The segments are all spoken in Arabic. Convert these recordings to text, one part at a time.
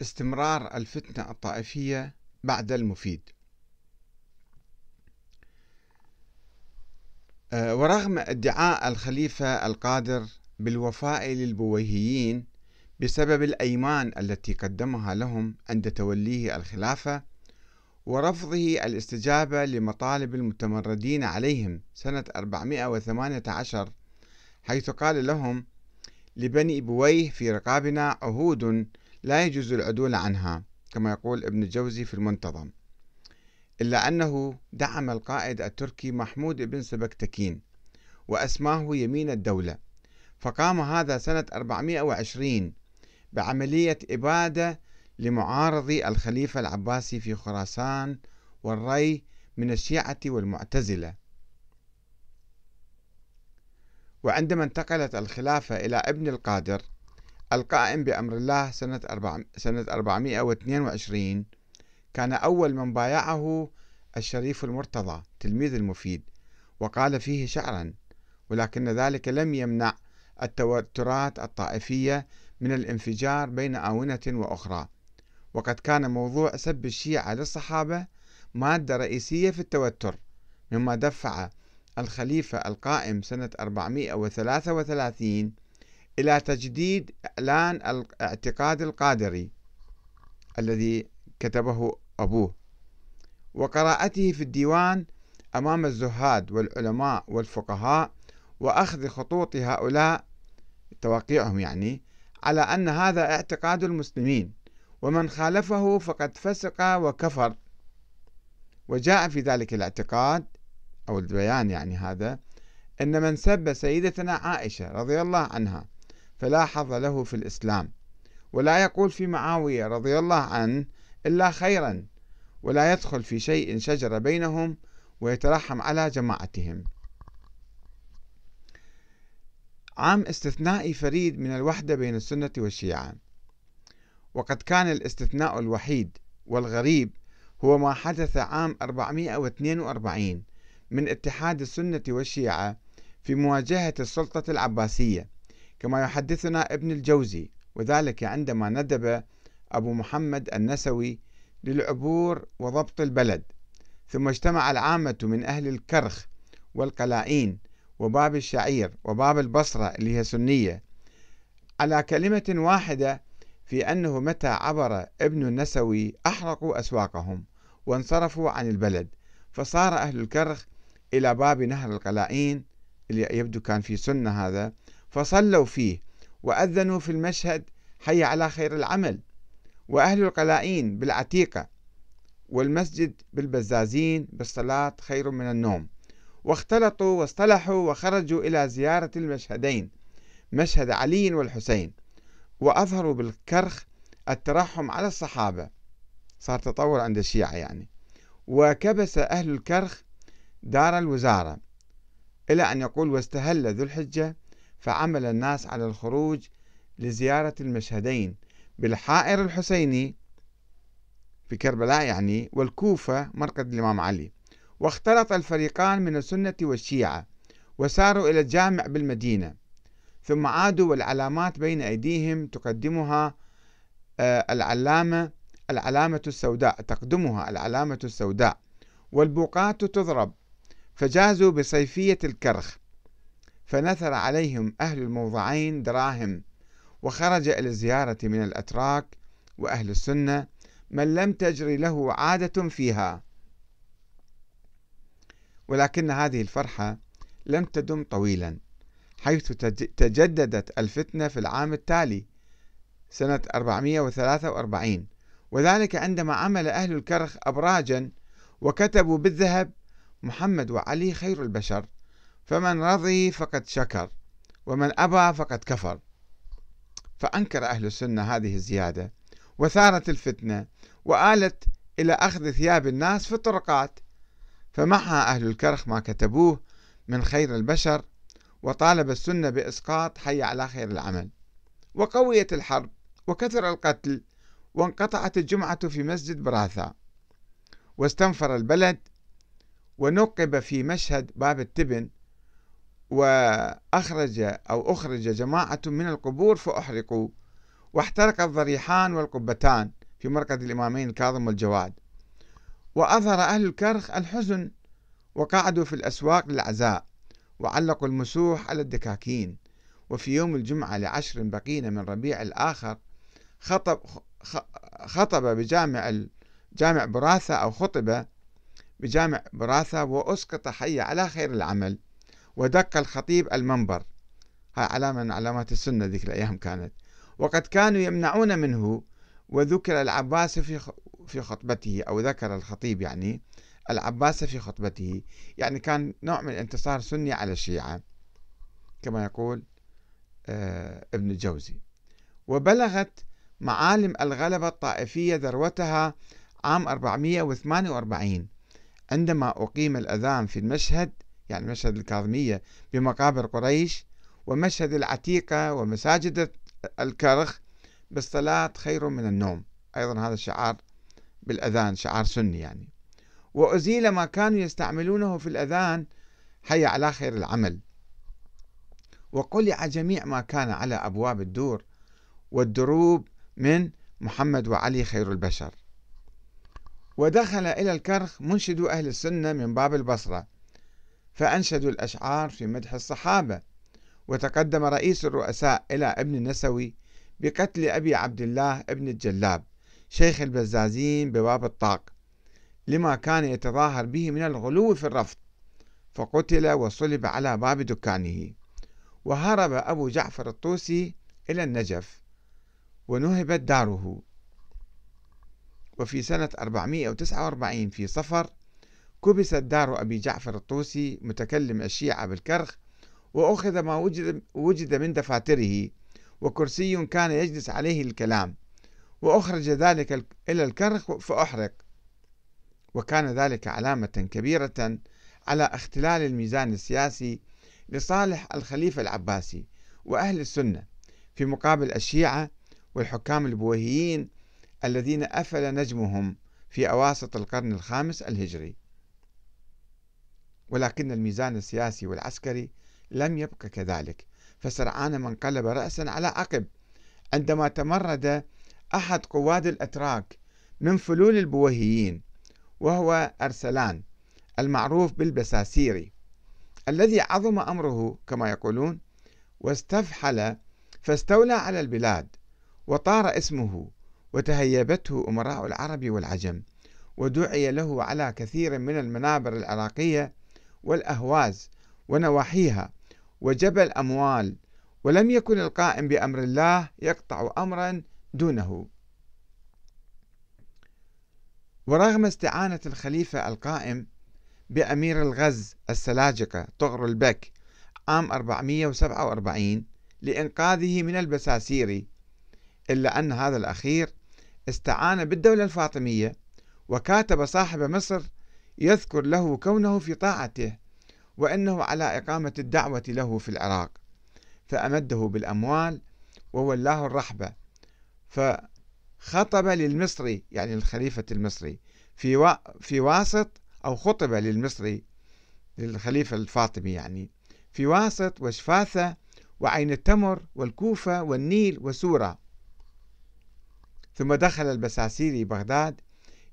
استمرار الفتنة الطائفية بعد المفيد. آه، ورغم ادعاء الخليفة القادر بالوفاء للبويهيين بسبب الأيمان التي قدمها لهم عند توليه الخلافة ورفضه الاستجابة لمطالب المتمردين عليهم سنة 418 حيث قال لهم لبني بويه في رقابنا عهود لا يجوز العدول عنها كما يقول ابن الجوزي في المنتظم. إلا أنه دعم القائد التركي محمود بن سبكتكين وأسماه يمين الدولة فقام هذا سنة 420 بعملية إبادة لمعارضي الخليفة العباسي في خراسان والري من الشيعة والمعتزلة. وعندما انتقلت الخلافة إلى ابن القادر القائم بأمر الله سنة سنة 422 كان أول من بايعه الشريف المرتضى تلميذ المفيد وقال فيه شعرا ولكن ذلك لم يمنع التوترات الطائفية من الانفجار بين آونة وأخرى. وقد كان موضوع سب الشيعة للصحابة مادة رئيسية في التوتر مما دفع الخليفة القائم سنة 433 إلى تجديد إعلان الاعتقاد القادري الذي كتبه أبوه. وقراءته في الديوان أمام الزهاد والعلماء والفقهاء وأخذ خطوط هؤلاء توقيعهم يعني على أن هذا اعتقاد المسلمين ومن خالفه فقد فسق وكفر. وجاء في ذلك الاعتقاد أو البيان يعني هذا أن من سب سيدتنا عائشة رضي الله عنها فلا حظ له في الإسلام. ولا يقول في معاوية رضي الله عنه إلا خيرا ولا يدخل في شيء شجر بينهم ويترحم على جماعتهم. عام استثنائي فريد من الوحدة بين السنة والشيعة. وقد كان الاستثناء الوحيد والغريب هو ما حدث عام 442 من اتحاد السنة والشيعة في مواجهة السلطة العباسية. كما يحدثنا ابن الجوزي وذلك عندما ندب أبو محمد النسوي للعبور وضبط البلد. ثم اجتمع العامة من أهل الكرخ والقلاعين وباب الشعير وباب البصرة اللي هي سنية على كلمة واحدة في أنه متى عبر ابن النسوي أحرقوا أسواقهم وانصرفوا عن البلد. فصار أهل الكرخ إلى باب نهر القلاعين اللي يبدو كان في سنة هذا فصلوا فيه وأذنوا في المشهد حي على خير العمل. وأهل القلائين بالعتيقة والمسجد بالبزازين بالصلاة خير من النوم. واختلطوا واصطلحوا وخرجوا إلى زيارة المشهدين مشهد علي والحسين وأظهروا بالكرخ الترحم على الصحابة. صار تطور عند الشيعة يعني. وكبس أهل الكرخ دار الوزارة إلى أن يقول واستهل ذو الحجة فعمل الناس على الخروج لزيارة المشهدين بالحائر الحسيني في كربلاء يعني والكوفة مرقد الإمام علي. واختلط الفريقان من السنة والشيعة وساروا إلى الجامع بالمدينة. ثم عادوا والعلامات بين أيديهم تقدمها آه، العلامة العلامة السوداء تقدمها العلامة السوداء والبوقات تضرب. فجازوا بصيفية الكرخ. فنثر عليهم أهل الموضعين دراهم وخرج إلى الزيارة من الأتراك وأهل السنة من لم تجري له عادة فيها. ولكن هذه الفرحة لم تدم طويلا حيث تجددت الفتنة في العام التالي سنة 443 وذلك عندما عمل أهل الكرخ أبراجا وكتبوا بالذهب محمد وعلي خير البشر. فمن رضي فقد شكر ومن أبى فقد كفر. فأنكر أهل السنة هذه الزيادة وثارت الفتنة وآلت إلى أخذ ثياب الناس في الطرقات. فمحى أهل الكرخ ما كتبوه من خير البشر وطالب السنة بإسقاط حي على خير العمل. وقويت الحرب وكثر القتل وانقطعت الجمعة في مسجد براثا. واستنفر البلد ونقب في مشهد باب التبن. وأخرج أو أخرج جماعة من القبور فأحرقوا. واحترق الضريحان والقبتان في مرقد الإمامين الكاظم والجواد. وأظهر أهل الكرخ الحزن وقعدوا في الأسواق للعزاء وعلقوا المسوح على الدكاكين. وفي يوم الجمعة لعشر بقين من ربيع الآخر خطب خطب بجامع جامع براثة أو خطب بجامع براثة وأسقط حي على خير العمل. ودق الخطيب المنبر. هاي علامة من علامات السنة ذيك الأيام كانت. وقد كانوا يمنعون منه وذكر العباس في في خطبته أو ذكر الخطيب يعني العباس في خطبته. يعني كان نوع من انتصار سني على الشيعة. كما يقول آه، ابن الجوزي. وبلغت معالم الغلبة الطائفية ذروتها عام 448 عندما أقيم الأذان في المشهد يعني مشهد الكاظمية بمقابر قريش ومشهد العتيقة ومساجد الكرخ بالصلاة خير من النوم. أيضا هذا الشعار بالأذان شعار سني يعني. وأزيل ما كانوا يستعملونه في الأذان حي على خير العمل. وقلع جميع ما كان على أبواب الدور والدروب من محمد وعلي خير البشر. ودخل إلى الكرخ منشدو أهل السنة من باب البصرة. فأنشدوا الأشعار في مدح الصحابة وتقدم رئيس الرؤساء إلى ابن النسوي بقتل أبي عبد الله ابن الجلاب شيخ البزازين بباب الطاق لما كان يتظاهر به من الغلو في الرفض فقتل وصلب على باب دكانه. وهرب أبو جعفر الطوسي إلى النجف ونهبت داره. وفي سنة 449 في صفر كبست دار أبي جعفر الطوسي متكلم الشيعة بالكرخ وأخذ ما وجد, وجد من دفاتره وكرسي كان يجلس عليه الكلام وأخرج ذلك إلى الكرخ فأحرق. وكان ذلك علامة كبيرة على اختلال الميزان السياسي لصالح الخليفة العباسي وأهل السنة في مقابل الشيعة والحكام البويهيين الذين أفل نجمهم في أواسط القرن الخامس الهجري. ولكن الميزان السياسي والعسكري لم يبق كذلك. فسرعان ما انقلب رأسا على عقب. عندما تمرد أحد قواد الأتراك من فلول البويهيين وهو أرسلان المعروف بالبساسيري الذي عظم أمره كما يقولون واستفحل فاستولى على البلاد وطار اسمه وتهيبته أمراء العرب والعجم ودعي له على كثير من المنابر العراقية والأهواز ونواحيها وجبل الأموال ولم يكن القائم بأمر الله يقطع أمرا دونه. ورغم استعانة الخليفة القائم بأمير الغز السلاجقة طغر البك عام 447 لإنقاذه من البساسيري إلا أن هذا الأخير استعان بالدولة الفاطمية وكاتب صاحب مصر يذكر له كونه في طاعته وأنه على إقامة الدعوة له في العراق. فأمده بالأموال وولاه الرحبة. فخطب للمصري يعني الخليفة المصري في في واسط أو خطب للمصري للخليفة الفاطمي يعني في واسط وشفاثة وعين التمر والكوفة والنيل وسورة. ثم دخل البساسيري بغداد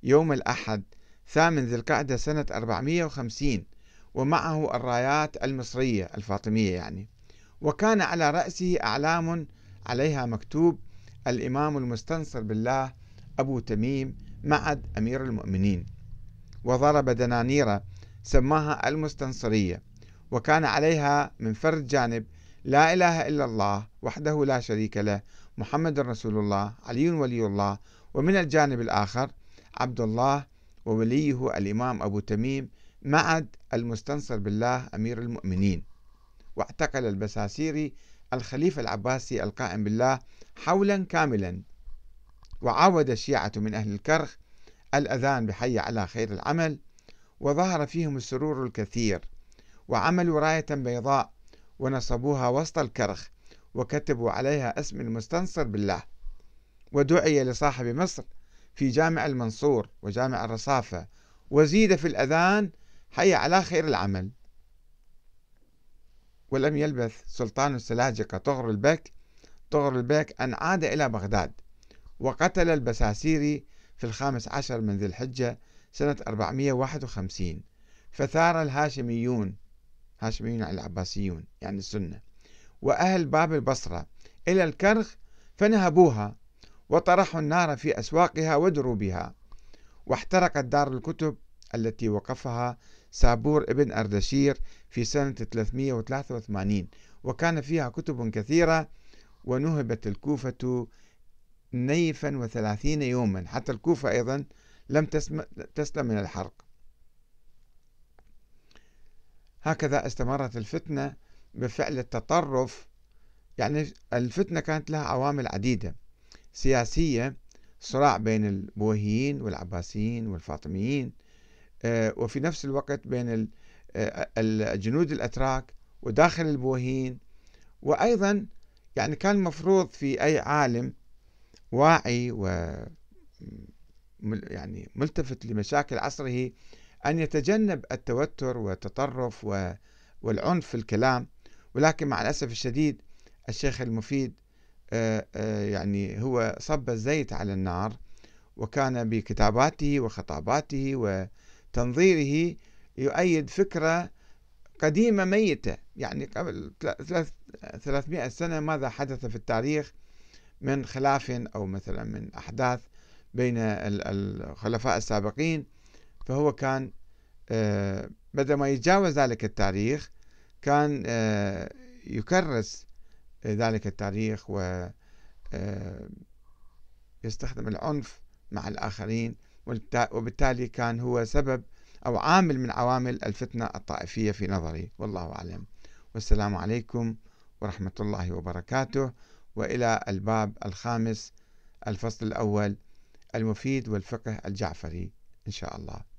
يوم الأحد ثامن ذي القعدة سنة 450 ومعه الرايات المصرية الفاطمية يعني. وكان على رأسه أعلام عليها مكتوب الإمام المستنصر بالله أبو تميم معد أمير المؤمنين. وضرب دنانير سماها المستنصرية. وكان عليها من فرد جانب لا إله إلا الله وحده لا شريك له محمد رسول الله علي ولي الله. ومن الجانب الآخر عبد الله ووليه الإمام أبو تميم معد المستنصر بالله أمير المؤمنين. واعتقل البساسيري الخليفة العباسي القائم بالله حولا كاملا. وعاود الشيعة من أهل الكرخ الأذان بحي على خير العمل وظهر فيهم السرور الكثير. وعملوا راية بيضاء ونصبوها وسط الكرخ وكتبوا عليها اسم المستنصر بالله. ودعي لصاحب مصر في جامع المنصور وجامع الرصافة وزيد في الأذان حي على خير العمل. ولم يلبث سلطان السلاجقة طغر البك طغر البيك أن عاد إلى بغداد وقتل البساسيري في الخامس عشر من ذي الحجة سنة 451 فثار الهاشميون هاشميون يعني العباسيون يعني السنة وأهل باب البصرة إلى الكرخ فنهبوها. وطرحوا النار في أسواقها ودروبها واحترقت دار الكتب التي وقفها سابور ابن أردشير في سنة 383 وكان فيها كتب كثيرة ونهبت الكوفة نيفا وثلاثين يوما. حتى الكوفة أيضا لم تسلم من الحرق. هكذا استمرت الفتنة بفعل التطرف يعني الفتنة كانت لها عوامل عديدة. سياسية صراع بين البويهيين والعباسيين والفاطميين آه، وفي نفس الوقت بين آه، الجنود الأتراك وداخل البويهيين وأيضا يعني كان المفروض في أي عالم واعي و يعني ملتفت لمشاكل عصره أن يتجنب التوتر والتطرف والعنف في الكلام. ولكن مع الأسف الشديد الشيخ المفيد آه، آه، يعني هو صب الزيت على النار وكان بكتاباته وخطاباته وتنظيره يؤيد فكرة قديمة ميتة. يعني قبل 300 سنة ماذا حدث في التاريخ من خلاف أو مثلا من أحداث بين الخلفاء السابقين؟ فهو كان آه، بدل ما يتجاوز ذلك التاريخ كان يكرس ذلك التاريخ و آه، يستخدم العنف مع الآخرين وبالتالي كان هو سبب أو عامل من عوامل الفتنة الطائفية في نظري. والله أعلم. والسلام عليكم ورحمة الله وبركاته. وإلى الباب الخامس الفصل الأول المفيد والفقه الجعفري. إن شاء الله.